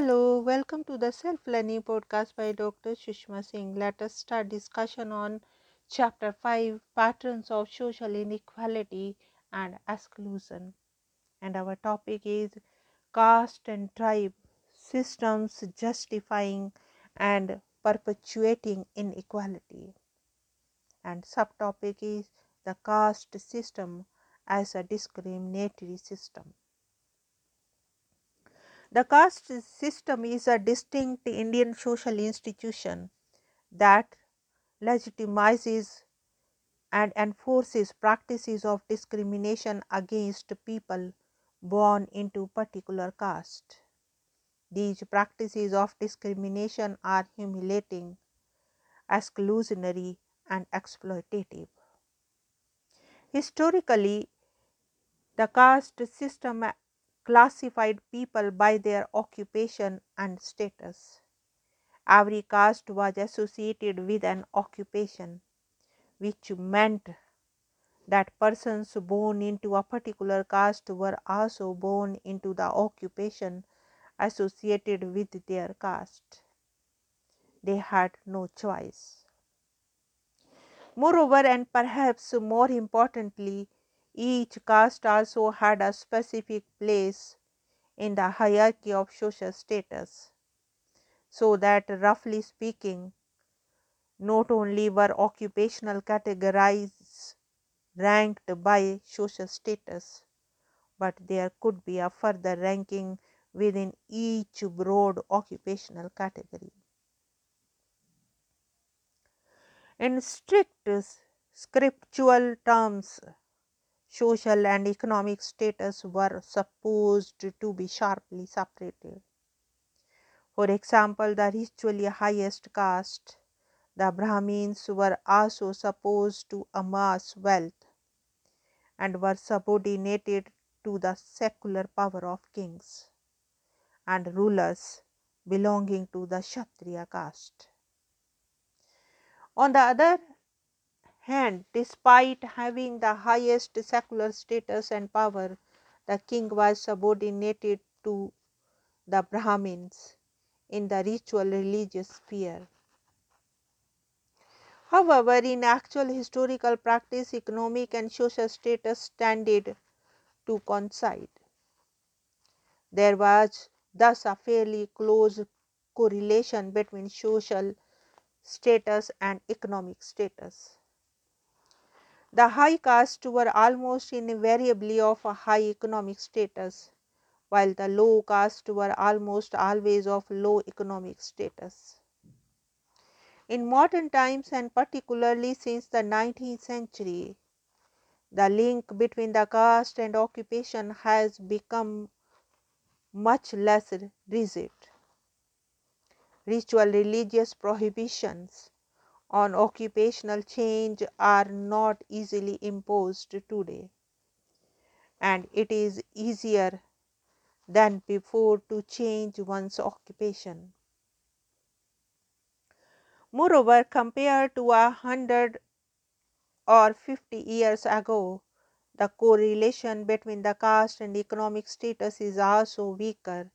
Hello, welcome to the Self Learning Podcast by Dr. Sushma Singh. Let us start discussion on Chapter 5 Patterns of Social Inequality and Exclusion. And our topic is Caste and Tribe Systems Justifying and Perpetuating Inequality. And subtopic is the caste system as a discriminatory system. The caste system is a distinct Indian social institution that legitimizes and enforces practices of discrimination against people born into particular caste. These practices of discrimination are humiliating, exclusionary, and exploitative. Historically, the caste system classified people by their occupation and status. Every caste was associated with an occupation, which meant that persons born into a particular caste were also born into the occupation associated with their caste. They had no choice. Moreover, and perhaps more importantly, each caste also had a specific place in the hierarchy of social status, so that roughly speaking, not only were occupational categories ranked by social status, but there could be a further ranking within each broad occupational category. In strict scriptural terms, social and economic status were supposed to be sharply separated. For example, the ritually highest caste, the Brahmins, were also supposed to amass wealth and were subordinated to the secular power of kings and rulers belonging to the Kshatriya caste. On the other hand, despite having the highest secular status and power, the king was subordinated to the Brahmins in the ritual religious sphere. However, in actual historical practice, economic and social status tended to coincide. There was thus a fairly close correlation between social status and economic status. The high caste were almost invariably of a high economic status, while the low caste were almost always of low economic status. In modern times, and particularly since the 19th century, the link between the caste and occupation has become much less rigid. Ritual religious prohibitions on occupational change are not easily imposed today, and it is easier than before to change one's occupation. Moreover, compared to a hundred or fifty years ago, the correlation between the caste and economic status is also weaker.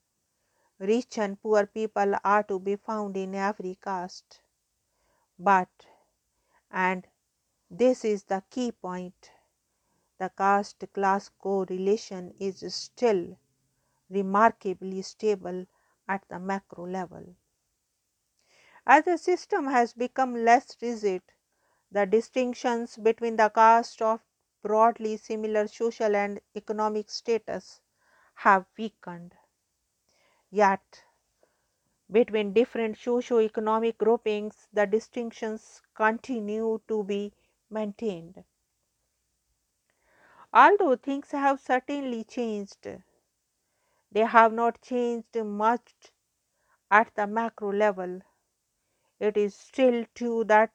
Rich and poor people are to be found in every caste. But, and this is the key point, the caste class correlation is still remarkably stable at the macro level. As the system has become less rigid, the distinctions between the caste of broadly similar social and economic status have weakened. Yet, between different socio-economic groupings, the distinctions continue to be maintained. Although things have certainly changed, they have not changed much at the macro level. It is still true that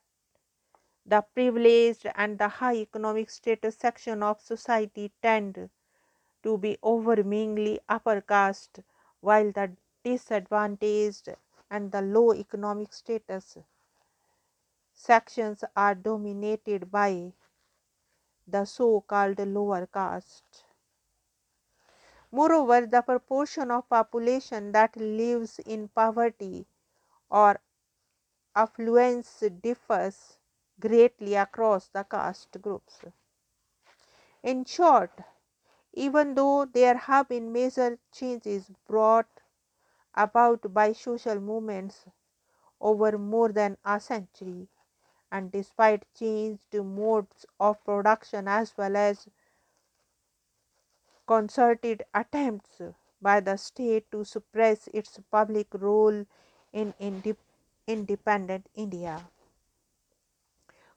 the privileged and the high economic status section of society tend to be overwhelmingly upper caste, while the disadvantaged and the low economic status sections are dominated by the so called lower caste. Moreover, the proportion of population that lives in poverty or affluence differs greatly across the caste groups. In short, even though there have been major changes brought about by social movements over more than a century, and despite changed modes of production as well as concerted attempts by the state to suppress its public role in inde- independent India.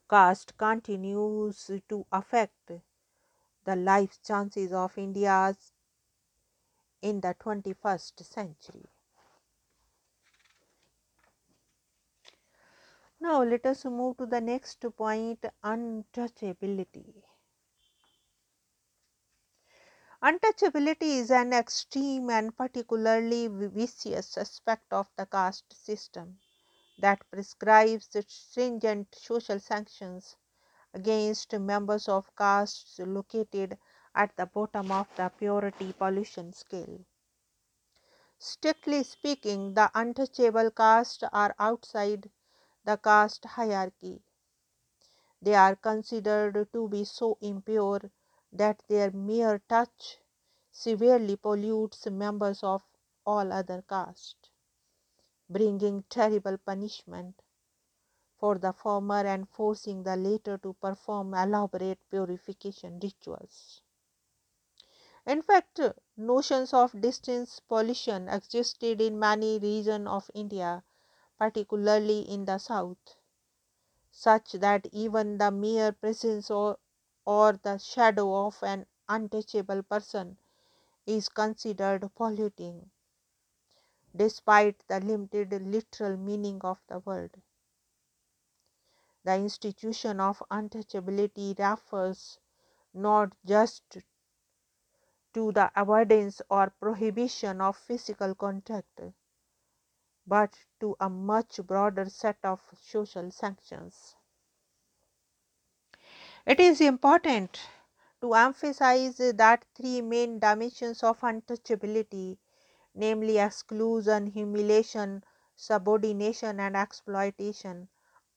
Caste continues to affect the life chances of India's in the 21st century. Now, let us move to the next point untouchability. Untouchability is an extreme and particularly vicious aspect of the caste system that prescribes stringent social sanctions against members of castes located at the bottom of the purity pollution scale. Strictly speaking, the untouchable castes are outside the caste hierarchy. They are considered to be so impure that their mere touch severely pollutes members of all other castes, bringing terrible punishment for the former and forcing the latter to perform elaborate purification rituals. In fact, notions of distance pollution existed in many regions of India, particularly in the south such that even the mere presence or, or the shadow of an untouchable person is considered polluting, despite the limited literal meaning of the word. The institution of untouchability refers not just to the avoidance or prohibition of physical contact, but to a much broader set of social sanctions. It is important to emphasize that three main dimensions of untouchability, namely exclusion, humiliation, subordination, and exploitation,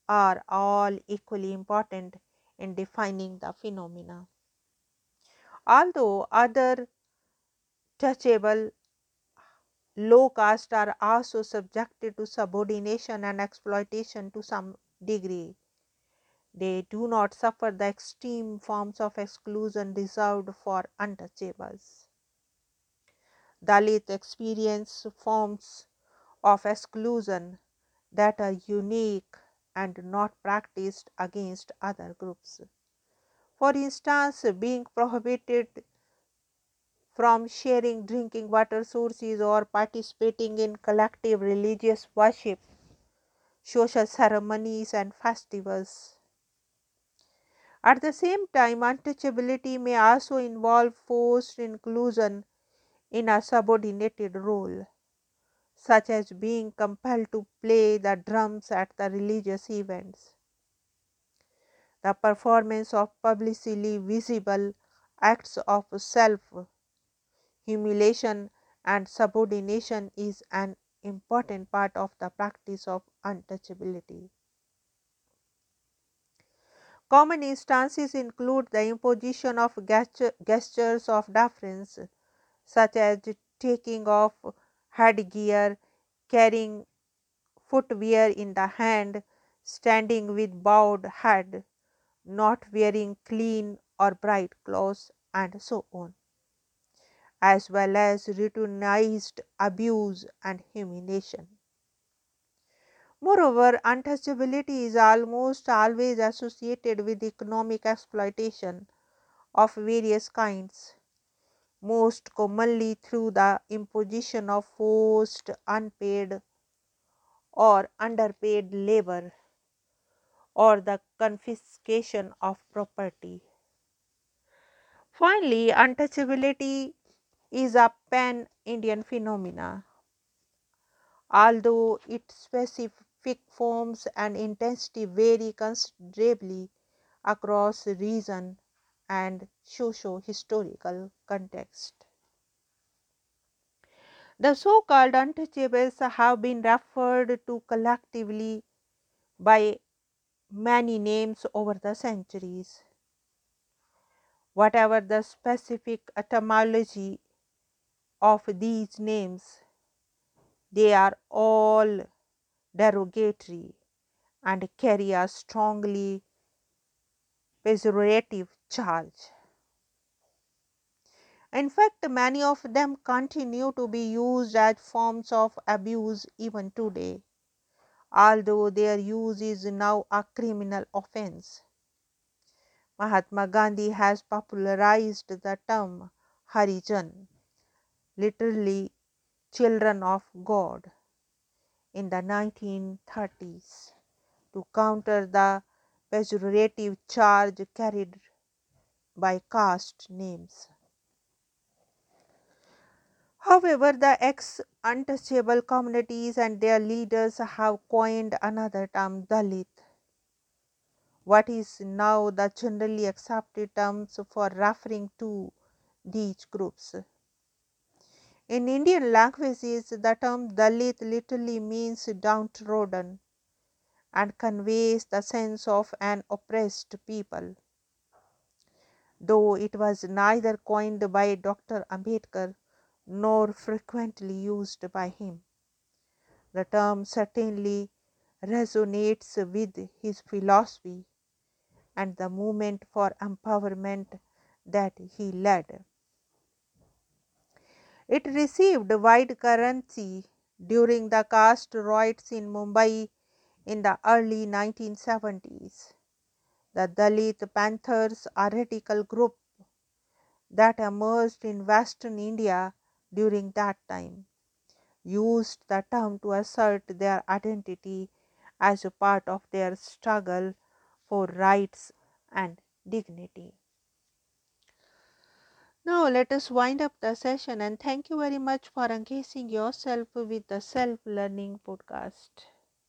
are all equally important in defining the phenomena. Although other touchable low caste are also subjected to subordination and exploitation to some degree. They do not suffer the extreme forms of exclusion reserved for untouchables. Dalit experience forms of exclusion that are unique and not practiced against other groups. For instance, being prohibited from sharing drinking water sources or participating in collective religious worship, social ceremonies, and festivals. At the same time, untouchability may also involve forced inclusion in a subordinated role, such as being compelled to play the drums at the religious events. The performance of publicly visible acts of self humiliation and subordination is an important part of the practice of untouchability. Common instances include the imposition of gestures of deference, such as taking off headgear, carrying footwear in the hand, standing with bowed head, not wearing clean or bright clothes, and so on as well as routinized abuse and humiliation. Moreover, untouchability is almost always associated with economic exploitation of various kinds, most commonly through the imposition of forced, unpaid, or underpaid labor or the confiscation of property. Finally, untouchability is a pan Indian phenomena, although its specific forms and intensity vary considerably across region and socio-historical context. The so called untouchables have been referred to collectively by many names over the centuries. Whatever the specific etymology of these names, they are all derogatory and carry a strongly pejorative charge. In fact, many of them continue to be used as forms of abuse even today, although their use is now a criminal offense. Mahatma Gandhi has popularized the term Harijan, literally children of God, in the 1930s to counter the pejorative charge carried by caste names. However, the ex untouchable communities and their leaders have coined another term, Dalit, what is now the generally accepted terms for referring to these groups. In Indian languages, the term Dalit literally means downtrodden and conveys the sense of an oppressed people. Though it was neither coined by Dr. Ambedkar nor frequently used by him. The term certainly resonates with his philosophy and the movement for empowerment that he led. It received wide currency during the caste riots in Mumbai in the early 1970s. The Dalit Panthers, a radical group that emerged in Western India during that time, used the term to assert their identity as a part of their struggle for rights and dignity. Now, let us wind up the session and thank you very much for engaging yourself with the Self Learning Podcast.